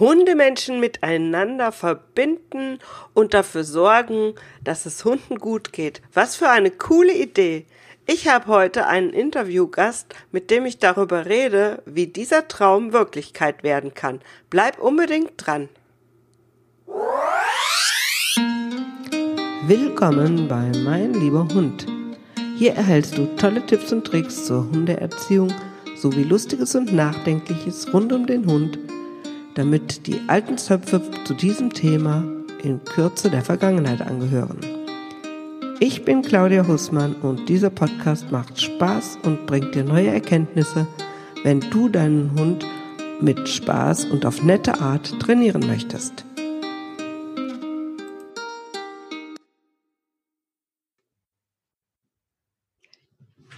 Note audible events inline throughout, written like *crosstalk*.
Hundemenschen miteinander verbinden und dafür sorgen, dass es Hunden gut geht. Was für eine coole Idee. Ich habe heute einen Interviewgast, mit dem ich darüber rede, wie dieser Traum Wirklichkeit werden kann. Bleib unbedingt dran. Willkommen bei Mein lieber Hund. Hier erhältst du tolle Tipps und Tricks zur Hundeerziehung sowie Lustiges und Nachdenkliches rund um den Hund – damit die alten Zöpfe zu diesem Thema in Kürze der Vergangenheit angehören. Ich bin Claudia Hussmann und dieser Podcast macht Spaß und bringt dir neue Erkenntnisse, wenn du deinen Hund mit Spaß und auf nette Art trainieren möchtest.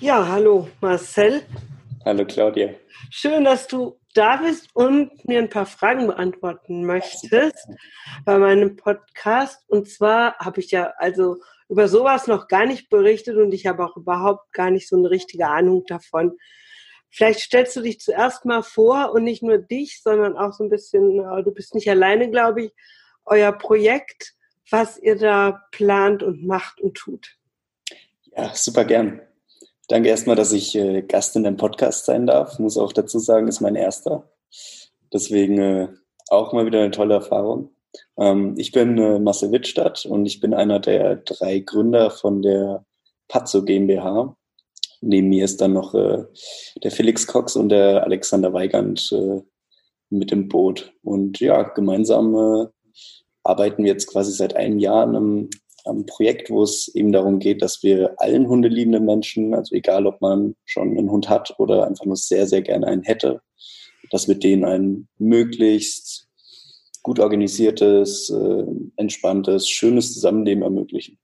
Ja, hallo Marcel. Hallo Claudia. Schön, dass du da bist und mir ein paar Fragen beantworten möchtest bei meinem Podcast. Und zwar habe ich ja also über sowas noch gar nicht berichtet und ich habe auch überhaupt gar nicht so eine richtige Ahnung davon. Vielleicht stellst du dich zuerst mal vor und nicht nur dich, sondern auch so ein bisschen, du bist nicht alleine, glaube ich, euer Projekt, was ihr da plant und macht und tut. Ja, super gern. Danke erstmal, dass ich äh, Gast in dem Podcast sein darf. Muss auch dazu sagen, ist mein erster. Deswegen äh, auch mal wieder eine tolle Erfahrung. Ähm, ich bin äh, Marcel Wittstadt und ich bin einer der drei Gründer von der Pazzo GmbH. Neben mir ist dann noch äh, der Felix Cox und der Alexander Weigand äh, mit im Boot. Und ja, gemeinsam äh, arbeiten wir jetzt quasi seit einem Jahr an einem ähm, Projekt, wo es eben darum geht, dass wir allen hundeliebenden Menschen, also egal ob man schon einen Hund hat oder einfach nur sehr, sehr gerne einen hätte, dass wir denen ein möglichst gut organisiertes, äh, entspanntes, schönes Zusammenleben ermöglichen.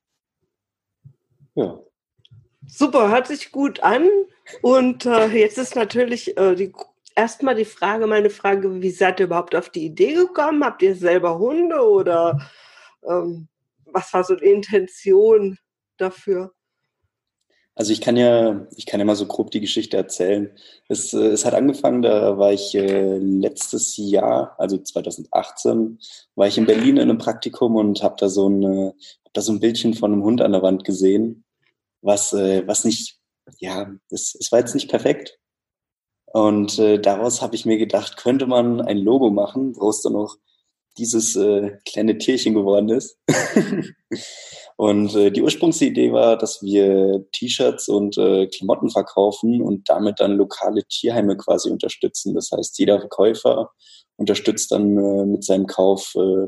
Ja. Super, hört sich gut an. Und äh, jetzt ist natürlich äh, die, erstmal die Frage, meine Frage, wie seid ihr überhaupt auf die Idee gekommen? Habt ihr selber Hunde oder ähm, was war so die Intention dafür? Also ich kann ja, ich kann ja mal so grob die Geschichte erzählen. Es, äh, es hat angefangen, da war ich äh, letztes Jahr, also 2018, war ich in Berlin in einem Praktikum und habe da so ein, hab da so ein Bildchen von einem Hund an der Wand gesehen, was, äh, was nicht, ja, es, es war jetzt nicht perfekt. Und daraus habe ich mir gedacht, könnte man ein Logo machen, woraus dann noch dieses äh, kleine Tierchen geworden ist. *laughs* und äh, die Ursprungsidee war, dass wir T-Shirts und äh, Klamotten verkaufen und damit dann lokale Tierheime quasi unterstützen. Das heißt, jeder Verkäufer unterstützt dann äh, mit seinem Kauf äh,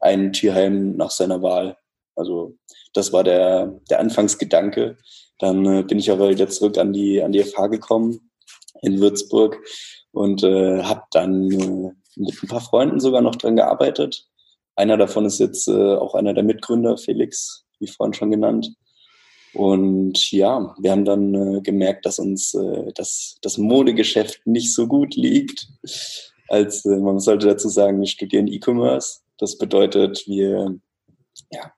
ein Tierheim nach seiner Wahl. Also das war der, der Anfangsgedanke. Dann äh, bin ich aber wieder zurück an die, an die FH gekommen in Würzburg und äh, habe dann äh, mit ein paar Freunden sogar noch dran gearbeitet. Einer davon ist jetzt äh, auch einer der Mitgründer, Felix, wie vorhin schon genannt. Und ja, wir haben dann äh, gemerkt, dass uns äh, das, das Modegeschäft nicht so gut liegt. Als äh, man sollte dazu sagen, wir studieren E-Commerce. Das bedeutet, wir, ja,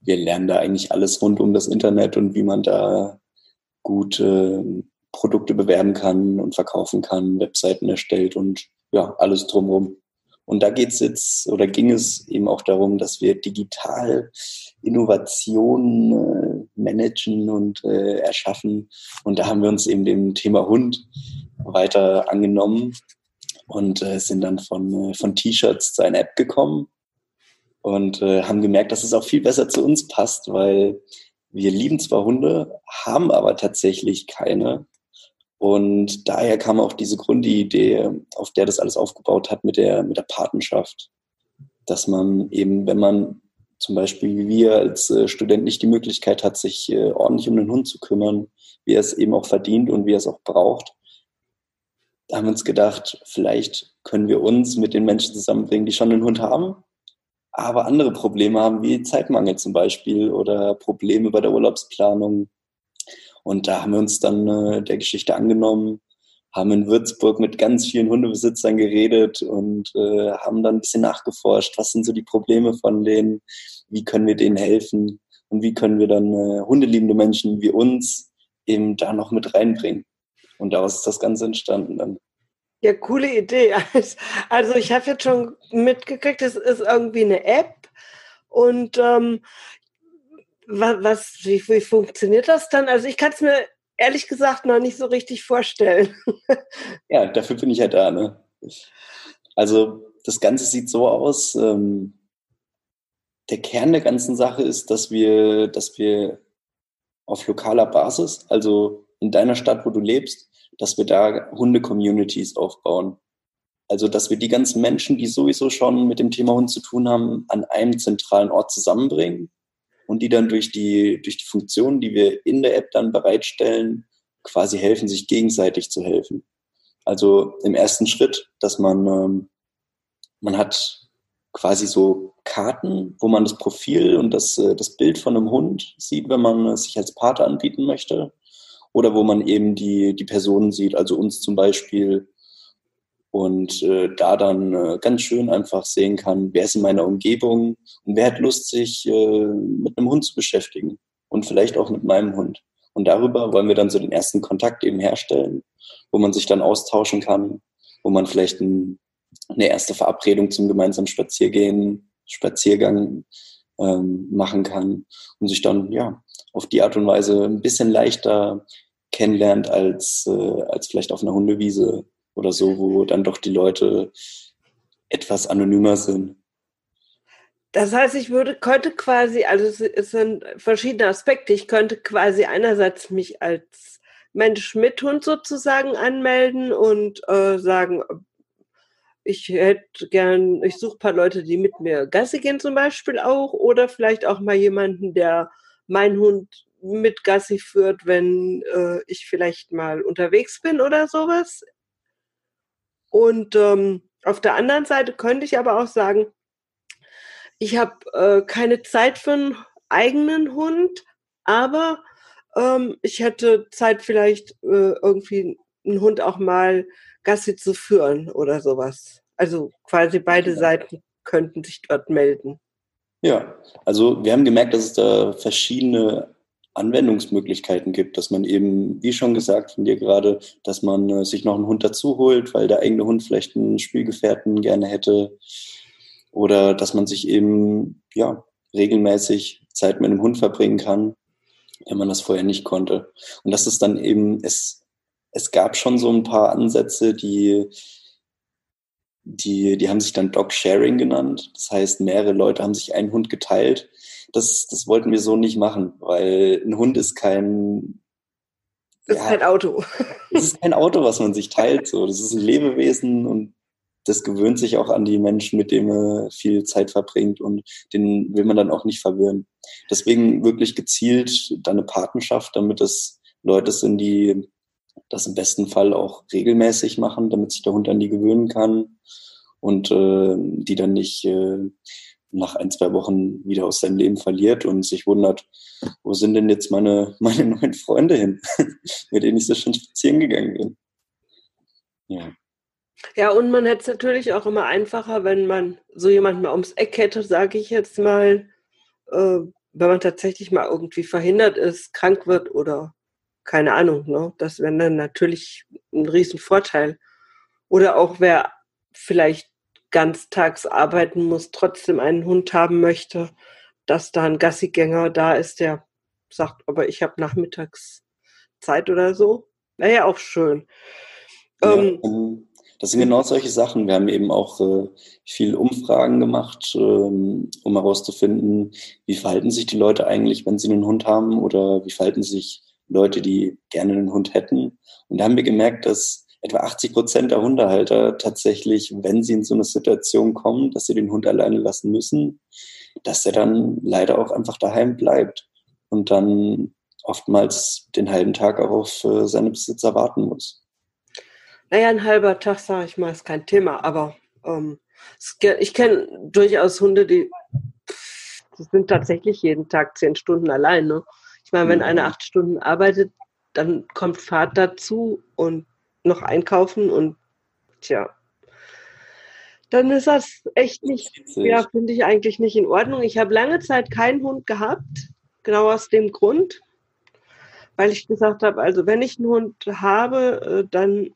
wir lernen da eigentlich alles rund um das Internet und wie man da gut äh, Produkte bewerben kann und verkaufen kann, Webseiten erstellt und ja, alles drumherum. Und da geht es jetzt oder ging es eben auch darum, dass wir digital Innovationen äh, managen und äh, erschaffen. Und da haben wir uns eben dem Thema Hund weiter angenommen und äh, sind dann von, äh, von T-Shirts zu einer App gekommen und äh, haben gemerkt, dass es auch viel besser zu uns passt, weil wir lieben zwar Hunde, haben aber tatsächlich keine. Und daher kam auch diese Grundidee, auf der das alles aufgebaut hat mit der, mit der Patenschaft. Dass man eben, wenn man zum Beispiel wie wir als äh, Student nicht die Möglichkeit hat, sich äh, ordentlich um den Hund zu kümmern, wie er es eben auch verdient und wie er es auch braucht, da haben wir uns gedacht, vielleicht können wir uns mit den Menschen zusammenbringen, die schon einen Hund haben, aber andere Probleme haben, wie Zeitmangel zum Beispiel oder Probleme bei der Urlaubsplanung und da haben wir uns dann äh, der Geschichte angenommen, haben in Würzburg mit ganz vielen Hundebesitzern geredet und äh, haben dann ein bisschen nachgeforscht, was sind so die Probleme von denen, wie können wir denen helfen und wie können wir dann äh, hundeliebende Menschen wie uns eben da noch mit reinbringen. Und daraus ist das Ganze entstanden dann. Ja, coole Idee. *laughs* Also ich habe jetzt schon mitgekriegt, es ist irgendwie eine App und ähm, was, wie, wie funktioniert das dann? Also ich kann es mir ehrlich gesagt noch nicht so richtig vorstellen. *laughs* Ja, dafür bin ich ja da. Ne? Also das Ganze sieht so aus. Ähm, der Kern der ganzen Sache ist, dass wir, dass wir auf lokaler Basis, also in deiner Stadt, wo du lebst, dass wir da Hunde-Communities aufbauen. Also, dass wir die ganzen Menschen, die sowieso schon mit dem Thema Hund zu tun haben, an einem zentralen Ort zusammenbringen und die dann durch die, durch die Funktionen, die wir in der App dann bereitstellen, quasi helfen, sich gegenseitig zu helfen. Also im ersten Schritt, dass man, ähm, man hat quasi so Karten, wo man das Profil und das, äh, das Bild von einem Hund sieht, wenn man sich als Pate anbieten möchte. Oder wo man eben die, die Personen sieht, also uns zum Beispiel. Und äh, da dann äh, ganz schön einfach sehen kann, wer ist in meiner Umgebung und wer hat Lust, sich äh, mit einem Hund zu beschäftigen. Und vielleicht auch mit meinem Hund. Und darüber wollen wir dann so den ersten Kontakt eben herstellen, wo man sich dann austauschen kann, wo man vielleicht ein eine erste Verabredung zum gemeinsamen Spaziergehen, Spaziergang ähm, machen kann und sich dann ja auf die Art und Weise ein bisschen leichter kennenlernt als, äh, als vielleicht auf einer Hundewiese oder so, wo dann doch die Leute etwas anonymer sind. Das heißt, ich würde, könnte quasi, also es sind verschiedene Aspekte. Ich könnte quasi einerseits mich als Mensch mit Hund sozusagen anmelden und äh, sagen, ich hätte gern, ich suche ein paar Leute, die mit mir Gassi gehen zum Beispiel auch, oder vielleicht auch mal jemanden, der meinen Hund mit Gassi führt, wenn äh, ich vielleicht mal unterwegs bin oder sowas. Und ähm, auf der anderen Seite könnte ich aber auch sagen, ich habe äh, keine Zeit für einen eigenen Hund, aber ähm, ich hätte Zeit vielleicht äh, irgendwie einen Hund auch mal Gassi zu führen oder sowas. Also quasi beide Seiten könnten sich dort melden. Ja, also wir haben gemerkt, dass es da verschiedene Anwendungsmöglichkeiten gibt, dass man eben, wie schon gesagt von dir gerade, dass man äh, sich noch einen Hund dazu holt, weil der eigene Hund vielleicht einen Spielgefährten gerne hätte. Oder dass man sich eben, ja, regelmäßig Zeit mit einem Hund verbringen kann, wenn man das vorher nicht konnte. Und das ist dann eben, es, es gab schon so ein paar Ansätze, die, die, die haben sich dann Dog Sharing genannt. Das heißt, mehrere Leute haben sich einen Hund geteilt. Das, das wollten wir so nicht machen, weil ein Hund ist kein. Das ja, ist kein Auto. Es ist kein Auto, was man sich teilt. So. Das ist ein Lebewesen und das gewöhnt sich auch an die Menschen, mit denen man viel Zeit verbringt und den will man dann auch nicht verwirren. Deswegen wirklich gezielt dann eine Patenschaft, damit es Leute sind, die das im besten Fall auch regelmäßig machen, damit sich der Hund an die gewöhnen kann und äh, die dann nicht äh, nach ein, zwei Wochen wieder aus seinem Leben verliert und sich wundert, wo sind denn jetzt meine, *laughs* meine neuen Freunde hin, *laughs* mit denen ich so schon spazieren gegangen bin. Ja. Ja, und man hätte es natürlich auch immer einfacher, wenn man so jemanden mal ums Eck hätte, sage ich jetzt mal, äh, wenn man tatsächlich mal irgendwie verhindert ist, krank wird oder keine Ahnung, ne? Das wäre dann natürlich ein Riesenvorteil. Oder auch wer vielleicht ganztags arbeiten muss, trotzdem einen Hund haben möchte, dass da ein Gassigänger da ist, der sagt, aber ich habe nachmittags Zeit oder so. Wäre ja auch schön. Ja, ähm, das sind genau solche Sachen. Wir haben eben auch äh, viel Umfragen gemacht, ähm, um herauszufinden, wie verhalten sich die Leute eigentlich, wenn sie einen Hund haben oder wie verhalten sich Leute, die gerne einen Hund hätten. Und da haben wir gemerkt, dass etwa 80 Prozent der Hundehalter tatsächlich, wenn sie in so eine Situation kommen, dass sie den Hund alleine lassen müssen, dass er dann leider auch einfach daheim bleibt und dann oftmals den halben Tag auch auf seine Besitzer warten muss. Naja, ein halber Tag, sage ich mal, ist kein Thema, aber ähm, ich kenne durchaus Hunde, die, die sind tatsächlich jeden Tag zehn Stunden allein. Ne? Ich meine, wenn einer acht Stunden arbeitet, dann kommt Fahrt dazu und noch einkaufen und tja, dann ist das echt nicht, ja, finde ich eigentlich nicht in Ordnung. Ich habe lange Zeit keinen Hund gehabt, genau aus dem Grund, weil ich gesagt habe, also wenn ich einen Hund habe, äh, dann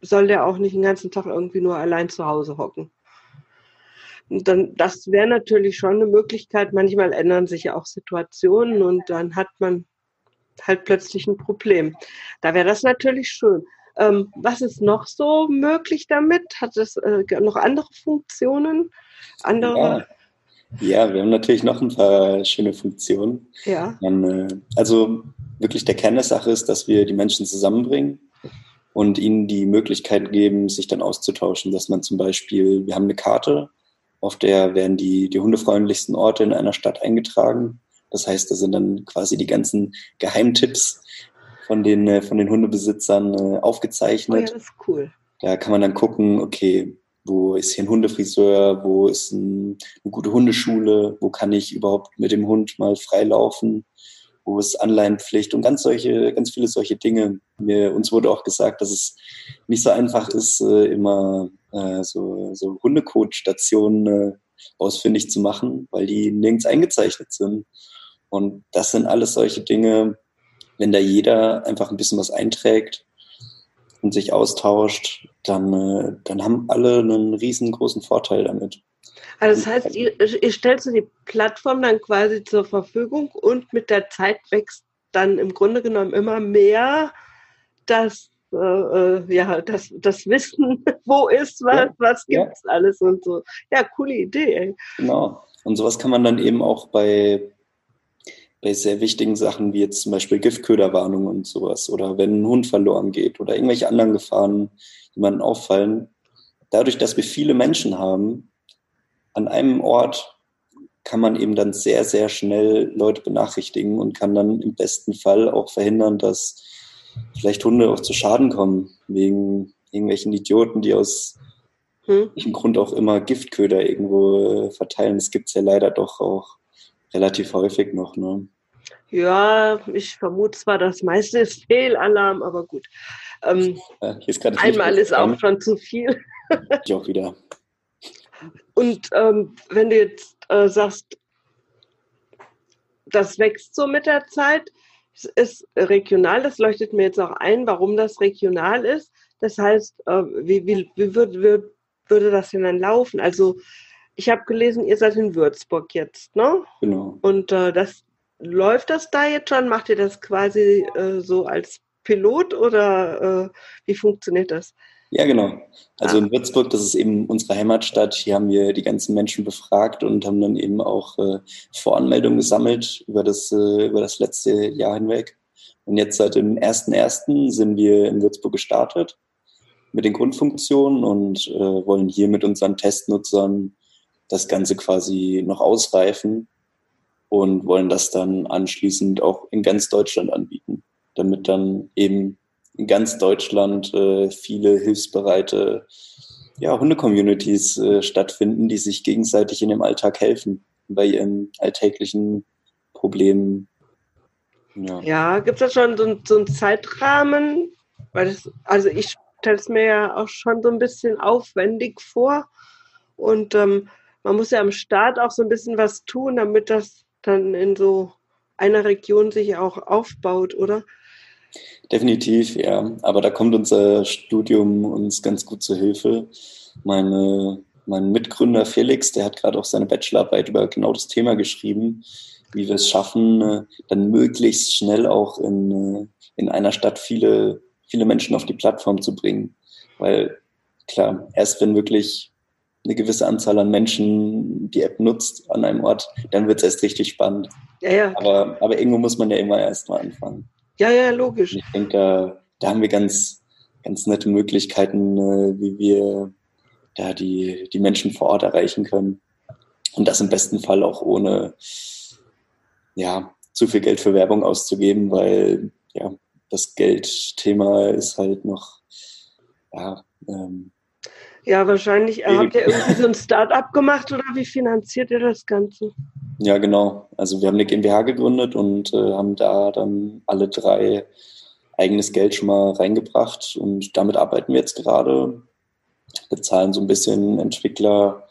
soll der auch nicht den ganzen Tag irgendwie nur allein zu Hause hocken. Und dann, das wäre natürlich schon eine Möglichkeit. Manchmal ändern sich ja auch Situationen und dann hat man halt plötzlich ein Problem. Da wäre das natürlich schön. Ähm, was ist noch so möglich damit? Hat es äh, noch andere Funktionen? Andere? Ja. Ja, wir haben natürlich noch ein paar schöne Funktionen. Ja. Man, äh, also wirklich der Kern der Sache ist, dass wir die Menschen zusammenbringen und ihnen die Möglichkeit geben, sich dann auszutauschen. Dass man zum Beispiel, wir haben eine Karte, auf der werden die, die hundefreundlichsten Orte in einer Stadt eingetragen. Das heißt, da sind dann quasi die ganzen Geheimtipps von den, äh, von den Hundebesitzern äh, aufgezeichnet. Oh ja, das ist cool. Da kann man dann gucken, okay, wo ist hier ein Hundefriseur, wo ist ein, eine gute Hundeschule, wo kann ich überhaupt mit dem Hund mal frei laufen, wo ist Anleihenpflicht und ganz solche, ganz viele solche Dinge. Mir, uns wurde auch gesagt, dass es nicht so einfach ist, äh, immer äh, so, so Hundecoach-Stationen äh, ausfindig zu machen, weil die nirgends eingezeichnet sind. Und das sind alles solche Dinge, wenn da jeder einfach ein bisschen was einträgt und sich austauscht, dann, äh, dann haben alle einen riesengroßen Vorteil damit. Also das heißt, ihr, ihr stellt so die Plattform dann quasi zur Verfügung und mit der Zeit wächst dann im Grunde genommen immer mehr das, äh, äh ja, das, das Wissen, *laughs* wo ist was, ja, was gibt es ja. alles und so. Ja, coole Idee. Ey. Genau. Und sowas kann man dann eben auch bei, bei sehr wichtigen Sachen wie jetzt zum Beispiel Giftköderwarnung und sowas oder wenn ein Hund verloren geht oder irgendwelche anderen Gefahren jemanden auffallen. Dadurch, dass wir viele Menschen haben, an einem Ort kann man eben dann sehr, sehr schnell Leute benachrichtigen und kann dann im besten Fall auch verhindern, dass vielleicht Hunde auch zu Schaden kommen, wegen irgendwelchen Idioten, die aus hm. welchem Grund auch immer Giftköder irgendwo verteilen. Das gibt es ja leider doch auch relativ häufig noch. Ne? Ja, ich vermute zwar, das meiste ist Fehlalarm, aber gut. Ähm, ist einmal ist auch schon zu viel. ich auch wieder. Und ähm, wenn du jetzt äh, sagst, das wächst so mit der Zeit, es ist regional, das leuchtet mir jetzt auch ein, warum das regional ist. Das heißt, äh, wie, wie, wie würde, würde, würde das denn dann laufen? Also ich habe gelesen, ihr seid in Würzburg jetzt, ne? Genau. Und äh, das läuft das da jetzt schon? Macht ihr das quasi äh, so als Pilot oder äh, wie funktioniert das? Ja, genau. Also in Würzburg, das ist eben unsere Heimatstadt. Hier haben wir die ganzen Menschen befragt und haben dann eben auch äh, Voranmeldungen gesammelt über das, äh, über das letzte Jahr hinweg. Und jetzt seit dem 1.1. sind wir in Würzburg gestartet mit den Grundfunktionen und äh, wollen hier mit unseren Testnutzern das Ganze quasi noch ausreifen und wollen das dann anschließend auch in ganz Deutschland anbieten, damit dann eben in ganz Deutschland äh, viele hilfsbereite ja, Hunde-Communities äh, stattfinden, die sich gegenseitig in dem Alltag helfen bei ihren alltäglichen Problemen. Ja, ja gibt es da schon so, so einen Zeitrahmen? Weil das, also ich stelle es mir ja auch schon so ein bisschen aufwendig vor. Und ähm, man muss ja am Start auch so ein bisschen was tun, damit das dann in so einer Region sich auch aufbaut, oder? Definitiv, ja. Aber da kommt unser Studium uns ganz gut zur Hilfe. Meine, mein Mitgründer Felix, der hat gerade auch seine Bachelorarbeit über genau das Thema geschrieben, wie wir es schaffen, dann möglichst schnell auch in, in einer Stadt viele, viele Menschen auf die Plattform zu bringen. Weil klar, erst wenn wirklich eine gewisse Anzahl an Menschen die App nutzt an einem Ort, dann wird es erst richtig spannend. Ja, ja. Aber, aber irgendwo muss man ja immer erst mal anfangen. Ja, ja, logisch. ich denke, da, da haben wir ganz, ganz nette Möglichkeiten, äh, wie wir da die, die Menschen vor Ort erreichen können. Und das im besten Fall auch ohne ja, zu viel Geld für Werbung auszugeben, weil ja, das Geldthema ist halt noch ja, ähm, ja, wahrscheinlich äh, habt ihr irgendwie so ein Start-up gemacht oder wie finanziert ihr das Ganze? Ja, genau. Also wir haben eine GmbH gegründet und äh, haben da dann alle drei eigenes Geld schon mal reingebracht und damit arbeiten wir jetzt gerade. Bezahlen so ein bisschen Entwickler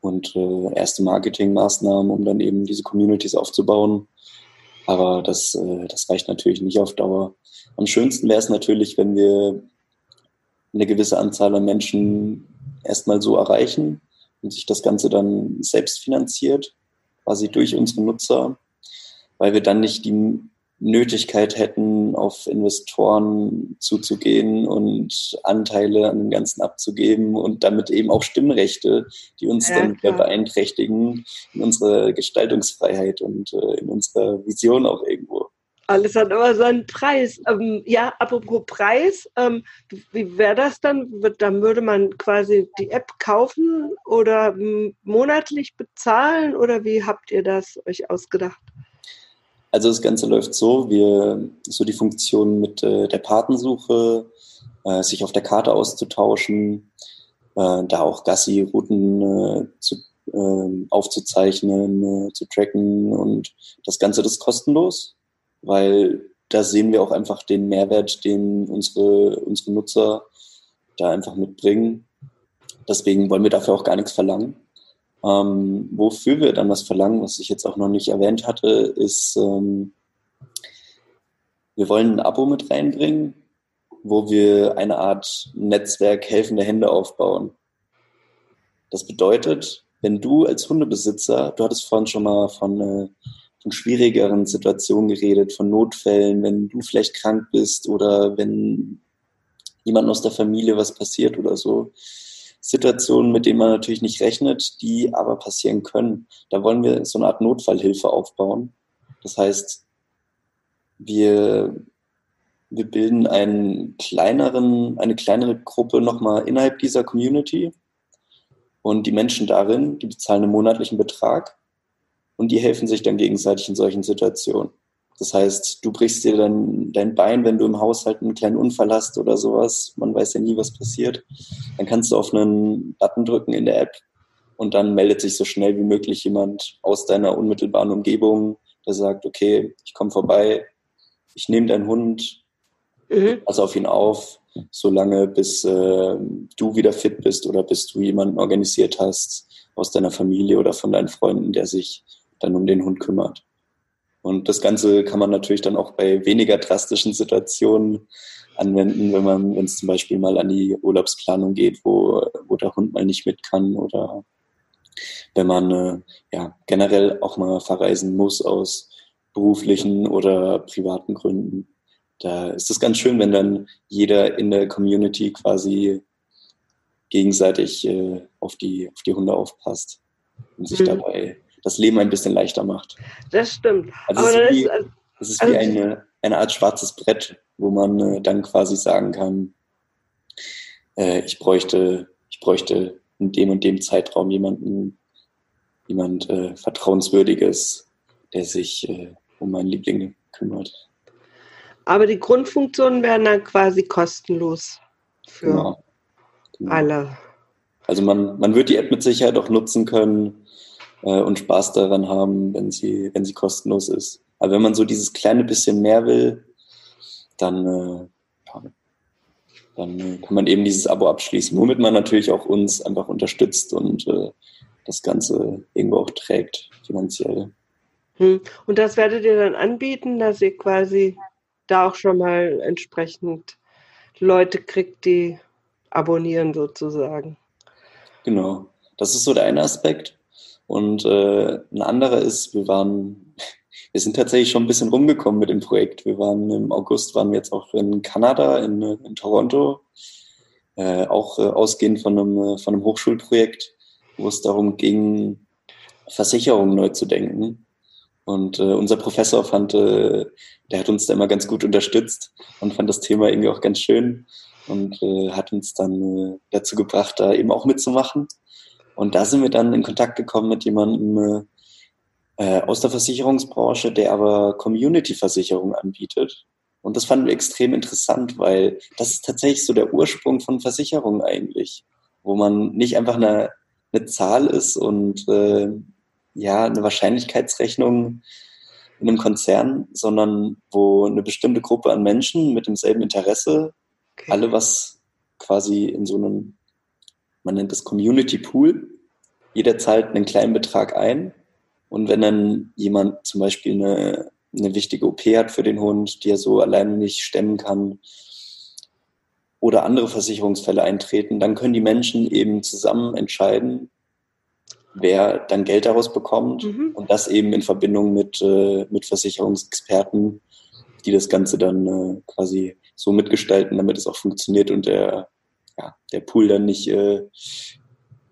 und äh, erste Marketingmaßnahmen, um dann eben diese Communities aufzubauen. Aber das, äh, das reicht natürlich nicht auf Dauer. Am schönsten wäre es natürlich, wenn wir eine gewisse Anzahl an Menschen erstmal so erreichen und sich das Ganze dann selbst finanziert, quasi durch unsere Nutzer, weil wir dann nicht die Nötigkeit hätten, auf Investoren zuzugehen und Anteile an dem Ganzen abzugeben und damit eben auch Stimmrechte, die uns ja, dann klar. beeinträchtigen in unserer Gestaltungsfreiheit und äh, in unserer Vision auch irgendwo. Alles hat aber seinen Preis. Ähm, ja, apropos Preis, ähm, wie wäre das dann? Dann würde man quasi die App kaufen oder monatlich bezahlen oder wie habt ihr das euch ausgedacht? Also das Ganze läuft so, wir so die Funktion mit äh, der Patensuche, äh, sich auf der Karte auszutauschen, äh, da auch Gassi-Routen äh, zu, ähm, aufzuzeichnen, äh, zu tracken und das Ganze ist kostenlos weil da sehen wir auch einfach den Mehrwert, den unsere, unsere Nutzer da einfach mitbringen. Deswegen wollen wir dafür auch gar nichts verlangen. Ähm, wofür wir dann was verlangen, was ich jetzt auch noch nicht erwähnt hatte, ist, ähm, wir wollen ein Abo mit reinbringen, wo wir eine Art Netzwerk helfende Hände aufbauen. Das bedeutet, wenn du als Hundebesitzer, du hattest vorhin schon mal von äh, von schwierigeren Situationen geredet, von Notfällen, wenn du vielleicht krank bist oder wenn jemand aus der Familie was passiert oder so. Situationen, mit denen man natürlich nicht rechnet, die aber passieren können. Da wollen wir so eine Art Notfallhilfe aufbauen. Das heißt, wir, wir bilden einen kleineren, eine kleinere Gruppe nochmal innerhalb dieser Community. Und die Menschen darin, die bezahlen einen monatlichen Betrag und die helfen sich dann gegenseitig in solchen Situationen. Das heißt, du brichst dir dann dein Bein, wenn du im Haushalt einen kleinen Unfall hast oder sowas. Man weiß ja nie, was passiert. Dann kannst du auf einen Button drücken in der App und dann meldet sich so schnell wie möglich jemand aus deiner unmittelbaren Umgebung, der sagt, okay, ich komme vorbei, ich nehme deinen Hund, mhm. pass auf ihn auf, solange bis äh, du wieder fit bist oder bis du jemanden organisiert hast aus deiner Familie oder von deinen Freunden, der sich dann um den Hund kümmert. Und das Ganze kann man natürlich dann auch bei weniger drastischen Situationen anwenden, wenn man, wenn es zum Beispiel mal an die Urlaubsplanung geht, wo, wo der Hund mal nicht mit kann oder wenn man äh, ja, generell auch mal verreisen muss aus beruflichen oder privaten Gründen. Da ist es ganz schön, wenn dann jeder in der Community quasi gegenseitig äh, auf, die, auf die Hunde aufpasst und sich mhm. dabei das Leben ein bisschen leichter macht. Das stimmt. Also es ist, wie, ist, es ist also wie eine, eine Art schwarzes Brett, wo man äh, dann quasi sagen kann, äh, ich bräuchte, ich bräuchte in dem und dem Zeitraum jemanden, jemand äh, Vertrauenswürdiges, der sich äh, um meinen Liebling kümmert. Aber die Grundfunktionen werden dann quasi kostenlos für genau. Genau. alle. Also man, man wird die App mit Sicherheit auch nutzen können, äh, und Spaß daran haben, wenn sie, wenn sie kostenlos ist. Aber wenn man so dieses kleine bisschen mehr will, dann, äh, ja, dann äh, kann man eben dieses Abo abschließen, womit man natürlich auch uns einfach unterstützt und äh, das Ganze irgendwo auch trägt, finanziell. Hm. Und das werdet ihr dann anbieten, dass ihr quasi da auch schon mal entsprechend Leute kriegt, die abonnieren sozusagen. Genau. Das ist so der eine Aspekt. Und äh, ein anderer ist, wir waren, *laughs* wir sind tatsächlich schon ein bisschen rumgekommen mit dem Projekt. Wir waren im August, waren wir jetzt auch in Kanada, in, in Toronto, äh, auch äh, ausgehend von einem, äh, von einem Hochschulprojekt, wo es darum ging, Versicherungen neu zu denken. Und äh, unser Professor fand, äh, der hat uns da immer ganz gut unterstützt und fand das Thema irgendwie auch ganz schön und äh, hat uns dann äh, dazu gebracht, da eben auch mitzumachen. Und da sind wir dann in Kontakt gekommen mit jemandem äh, aus der Versicherungsbranche, der aber Community-Versicherung anbietet. Und das fanden wir extrem interessant, weil das ist tatsächlich so der Ursprung von Versicherungen eigentlich, wo man nicht einfach eine, eine Zahl ist und äh, ja eine Wahrscheinlichkeitsrechnung in einem Konzern, sondern wo eine bestimmte Gruppe an Menschen mit demselben Interesse okay. alle was quasi in so einem man nennt es Community Pool. Jeder zahlt einen kleinen Betrag ein. Und wenn dann jemand zum Beispiel eine, eine wichtige OP hat für den Hund, die er so alleine nicht stemmen kann, oder andere Versicherungsfälle eintreten, dann können die Menschen eben zusammen entscheiden, wer dann Geld daraus bekommt mhm. und das eben in Verbindung mit, äh, mit Versicherungsexperten, die das Ganze dann äh, quasi so mitgestalten, damit es auch funktioniert und der, ja, der Pool dann nicht äh,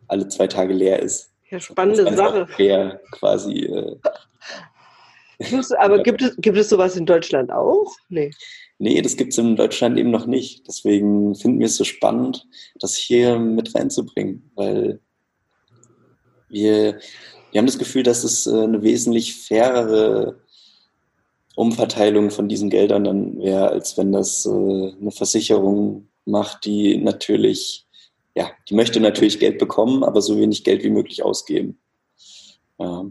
alle zwei Tage leer ist. Ja, spannende Sache. Fair quasi. Äh, aber *laughs* gibt es, gibt es sowas in Deutschland auch? Nee. Nee, das gibt es in Deutschland eben noch nicht. Deswegen finden wir es so spannend, das hier mit reinzubringen, weil wir, wir haben das Gefühl, dass es äh, eine wesentlich fairere Umverteilung von diesen Geldern dann wäre, als wenn das äh, eine Versicherung macht, die natürlich, ja, die möchte natürlich Geld bekommen, aber so wenig Geld wie möglich ausgeben. Ja.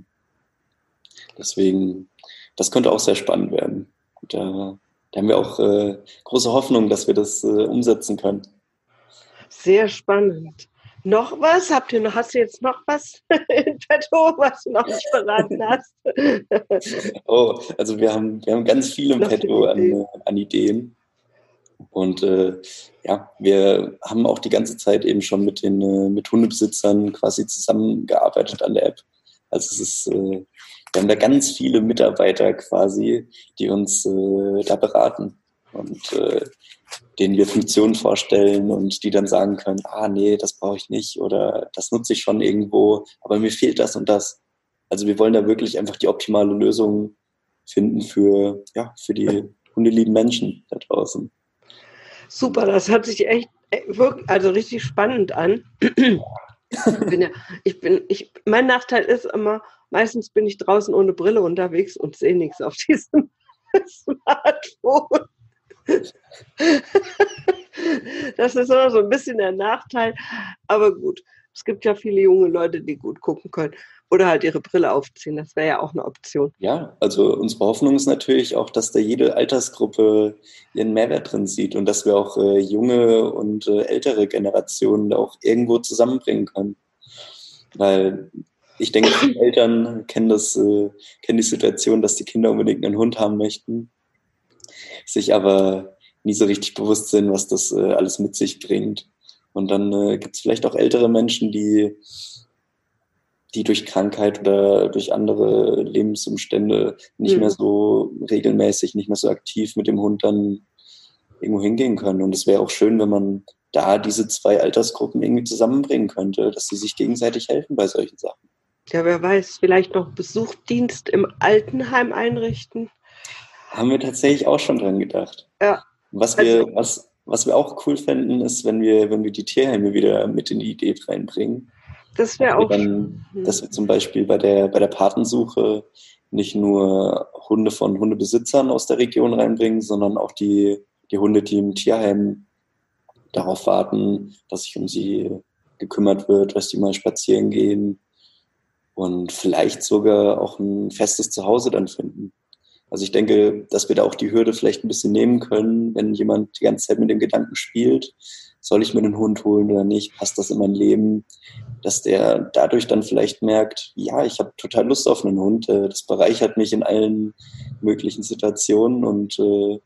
Deswegen, das könnte auch sehr spannend werden. Da, da haben wir auch äh, große Hoffnung, dass wir das äh, umsetzen können. Sehr spannend. Noch was? Habt ihr noch, hast du jetzt noch was *laughs* in petto, was du noch nicht verraten *laughs* hast? oh, also wir haben, wir haben ganz viel im petto an, an Ideen. Und äh, ja, wir haben auch die ganze Zeit eben schon mit den äh, mit Hundebesitzern quasi zusammengearbeitet an der App. Also es ist, äh, wir haben da ganz viele Mitarbeiter quasi, die uns äh, da beraten. Und äh, denen wir Funktionen vorstellen und die dann sagen können, ah nee, das brauche ich nicht oder das nutze ich schon irgendwo, aber mir fehlt das und das. Also wir wollen da wirklich einfach die optimale Lösung finden für, ja, für die hundelieben Menschen da draußen. Super, das hört sich echt wirklich, also richtig spannend an. ich bin ja, ich bin, ich, mein Nachteil ist immer, meistens bin ich draußen ohne Brille unterwegs und sehe nichts auf diesem *laughs* Smartphone. das ist immer so ein bisschen der Nachteil. Aber gut, es gibt ja viele junge Leute, die gut gucken können. Oder halt ihre Brille aufziehen. Das wäre ja auch eine Option. Ja, also unsere Hoffnung ist natürlich auch, dass da jede Altersgruppe ihren Mehrwert drin sieht und dass wir auch äh, junge und äh, ältere Generationen da auch irgendwo zusammenbringen können. Weil ich denke, viele *clears throat* Eltern kennen das, äh, kennen die Situation, dass die Kinder unbedingt einen Hund haben möchten sich aber nie so richtig bewusst sind, was das äh, alles mit sich bringt. Und dann äh, gibt es vielleicht auch ältere Menschen, die, die durch Krankheit oder durch andere Lebensumstände nicht mhm. mehr so regelmäßig, nicht mehr so aktiv mit dem Hund dann irgendwo hingehen können. Und es wäre auch schön, wenn man da diese zwei Altersgruppen irgendwie zusammenbringen könnte, dass sie sich gegenseitig helfen bei solchen Sachen. Ja, wer weiß, vielleicht noch Besuchdienst im Altenheim einrichten. Haben wir tatsächlich auch schon dran gedacht. Ja. Was wir, also, was, was wir auch cool fänden, ist, wenn wir, wenn wir die Tierheime wieder mit in die Idee reinbringen. Das wäre auch. Dann, mhm. dass wir zum Beispiel bei der, bei der Patensuche nicht nur Hunde von Hundebesitzern aus der Region reinbringen, sondern auch die, die Hunde, die im Tierheim darauf warten, dass sich um sie gekümmert wird, dass die mal spazieren gehen und vielleicht sogar auch ein festes Zuhause dann finden. Also ich denke, dass wir da auch die Hürde vielleicht ein bisschen nehmen können, wenn jemand die ganze Zeit mit dem Gedanken spielt, soll ich mir einen Hund holen oder nicht, passt das in mein Leben, dass der dadurch dann vielleicht merkt, ja, ich habe total Lust auf einen Hund, äh, das bereichert mich in allen möglichen Situationen und äh,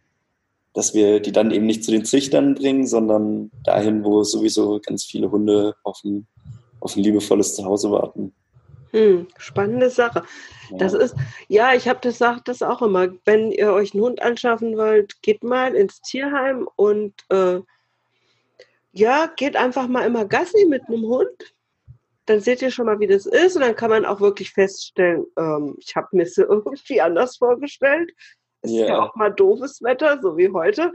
dass wir die dann eben nicht zu den Züchtern bringen, sondern dahin, wo sowieso ganz viele Hunde auf ein, auf ein liebevolles Zuhause warten. Hm, spannende Sache. Das ist, ja, ich habe das sagt das auch immer. Wenn ihr euch einen Hund anschaffen wollt, geht mal ins Tierheim und äh, ja, geht einfach mal immer Gassi mit einem Hund. Dann seht ihr schon mal, wie das ist und dann kann man auch wirklich feststellen, ähm, ich habe mir es *laughs* irgendwie anders vorgestellt. Es yeah. ist ja auch mal doofes Wetter, so wie heute.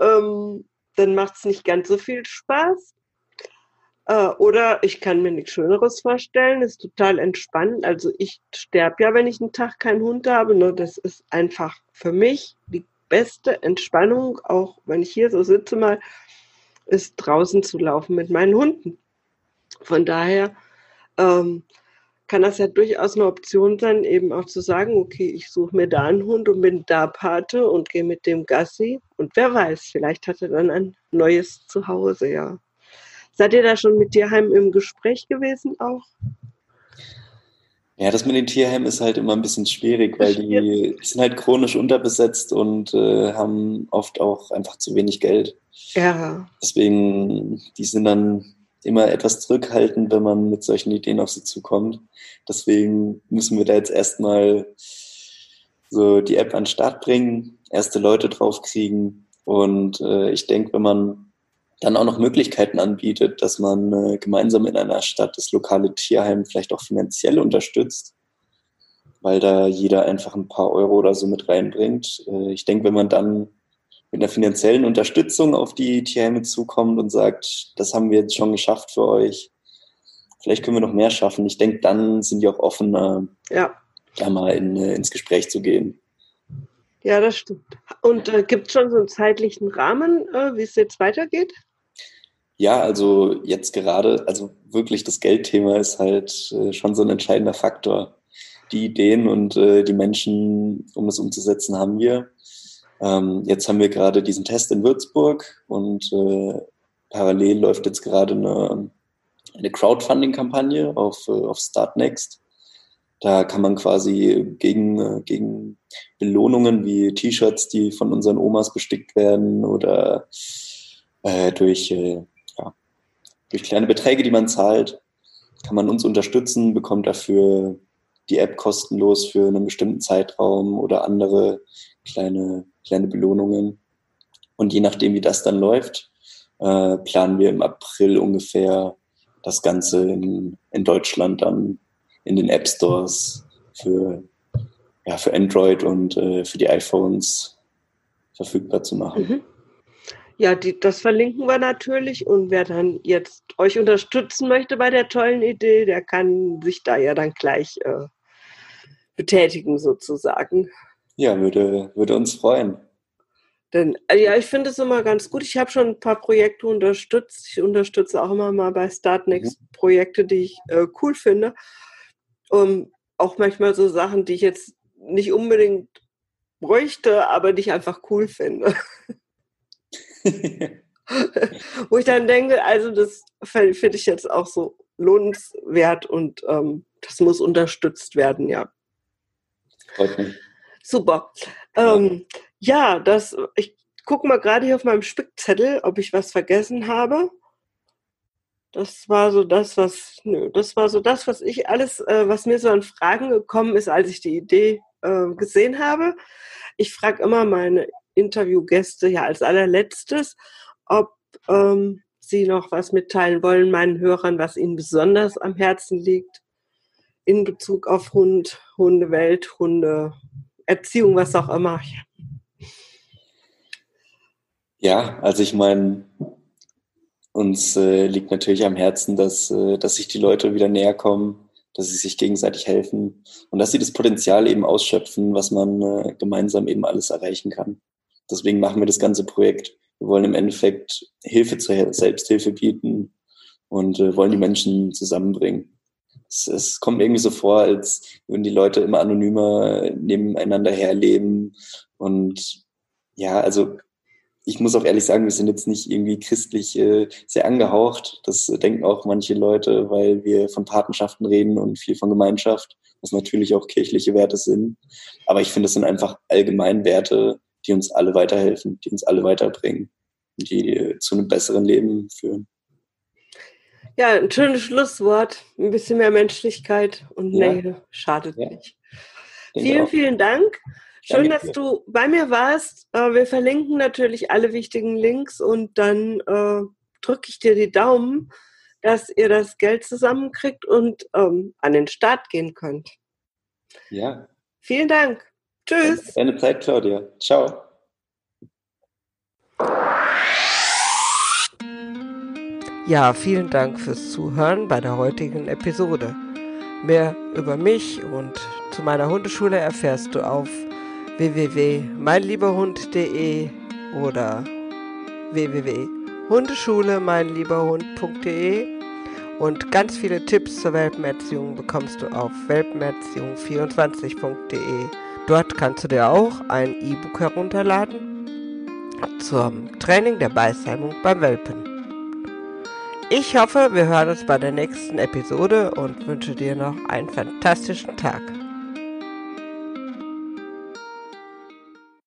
Ähm, dann macht es nicht ganz so viel Spaß. Äh, oder ich kann mir nichts Schöneres vorstellen, ist total entspannt. Also ich sterbe ja, wenn ich einen Tag keinen Hund habe. Nur das ist einfach für mich die beste Entspannung, auch wenn ich hier so sitze mal, ist draußen zu laufen mit meinen Hunden. Von daher ähm, kann das ja durchaus eine Option sein, eben auch zu sagen, okay, ich suche mir da einen Hund und bin da Pate und gehe mit dem Gassi. Und wer weiß, vielleicht hat er dann ein neues Zuhause, ja. Seid ihr da schon mit Tierheim im Gespräch gewesen auch? Ja, das mit den Tierheimen ist halt immer ein bisschen schwierig, weil die, die sind halt chronisch unterbesetzt und äh, haben oft auch einfach zu wenig Geld. Ja. Deswegen, die sind dann immer etwas zurückhaltend, wenn man mit solchen Ideen auf sie zukommt. Deswegen müssen wir da jetzt erstmal so die App an den Start bringen, erste Leute draufkriegen. Und äh, ich denke, wenn man dann auch noch Möglichkeiten anbietet, dass man äh, gemeinsam in einer Stadt das lokale Tierheim vielleicht auch finanziell unterstützt, weil da jeder einfach ein paar Euro oder so mit reinbringt. Äh, ich denke, wenn man dann mit einer finanziellen Unterstützung auf die Tierheime zukommt und sagt, das haben wir jetzt schon geschafft für euch, vielleicht können wir noch mehr schaffen. Ich denke, dann sind die auch offener, ja. da mal in, äh, ins Gespräch zu gehen. Ja, das stimmt. Und äh, gibt es schon so einen zeitlichen Rahmen, äh, wie es jetzt weitergeht? Ja, also jetzt gerade, also wirklich das Geldthema ist halt äh, schon so ein entscheidender Faktor. Die Ideen und äh, die Menschen, um es umzusetzen, haben wir. Ähm, jetzt haben wir gerade diesen Test in Würzburg und äh, parallel läuft jetzt gerade eine, Crowdfunding-Kampagne auf, auf Startnext. Da kann man quasi gegen, gegen Belohnungen wie T-Shirts, die von unseren Omas bestickt werden oder äh, durch, äh, durch kleine Beträge, die man zahlt, kann man uns unterstützen, bekommt dafür die App kostenlos für einen bestimmten Zeitraum oder andere kleine kleine Belohnungen. Und je nachdem, wie das dann läuft, äh, planen wir im April ungefähr das Ganze in, in Deutschland dann in den App Stores für, ja, für Android und äh, für die iPhones verfügbar zu machen. Mhm. Ja, die, das verlinken wir natürlich und wer dann jetzt euch unterstützen möchte bei der tollen Idee, der kann sich da ja dann gleich äh, betätigen sozusagen. Ja, würde, würde uns freuen. Denn, äh, ja, ich finde es immer ganz gut. Ich habe schon ein paar Projekte unterstützt. Ich unterstütze auch immer mal bei Startnext mhm. Projekte, die ich äh, cool finde. Um, auch manchmal so Sachen, die ich jetzt nicht unbedingt bräuchte, aber die ich einfach cool finde. *laughs* *laughs* Wo ich dann denke, also das finde ich jetzt auch so lohnenswert und ähm, das muss unterstützt werden, ja. Freut mich. Super. Ähm, ja, das, ich gucke mal gerade hier auf meinem Spickzettel, ob ich was vergessen habe. Das war so das, was, nö, das war so das, was ich alles, äh, was mir so an Fragen gekommen ist, als ich die Idee äh, gesehen habe. Ich frage immer meine Interviewgäste ja als allerletztes, ob ähm, sie noch was mitteilen wollen, meinen Hörern, was ihnen besonders am Herzen liegt in Bezug auf Hund, Hundewelt, Hunde, Erziehung, was auch immer. Ja, also ich meine, uns äh, liegt natürlich am Herzen, dass, äh, dass sich die Leute wieder näher kommen, dass sie sich gegenseitig helfen und dass sie das Potenzial eben ausschöpfen, was man äh, gemeinsam eben alles erreichen kann. Deswegen machen wir das ganze Projekt. Wir wollen im Endeffekt Hilfe zur Selbsthilfe bieten und äh, wollen die Menschen zusammenbringen es, es kommt irgendwie so vor, als würden die Leute immer anonymer nebeneinander herleben. Und ja, also ich muss auch ehrlich sagen, wir sind jetzt nicht irgendwie christlich äh, sehr angehaucht. Das denken auch manche Leute, weil wir von Patenschaften reden und viel von Gemeinschaft, was natürlich auch kirchliche Werte sind. Aber ich finde, es sind einfach allgemein Werte, die uns alle weiterhelfen, die uns alle weiterbringen, die zu einem besseren Leben führen. Ja, ein schönes Schlusswort. Ein bisschen mehr Menschlichkeit und ja. Nähe schadet ja. nicht. vielen, vielen Dank. Schön, Danke. dass du bei mir warst. Äh, wir verlinken natürlich alle wichtigen Links und dann äh, drücke ich dir die Daumen, dass ihr das Geld zusammenkriegt und ähm, an den Start gehen könnt. Ja. Vielen Dank. Tschüss. Deine Zeit, Claudia. Ciao. Ja, vielen Dank fürs Zuhören bei der heutigen Episode. Mehr über mich und zu meiner Hundeschule erfährst du auf www.meinlieberhund.de oder www.hundeschule-meinlieberhund.de und ganz viele Tipps zur Welpenerziehung bekommst du auf welpenerziehung24.de. Dort kannst du dir auch ein E-Book herunterladen zum Training der Beißheimung beim Welpen. Ich hoffe, wir hören uns bei der nächsten Episode und wünsche dir noch einen fantastischen Tag.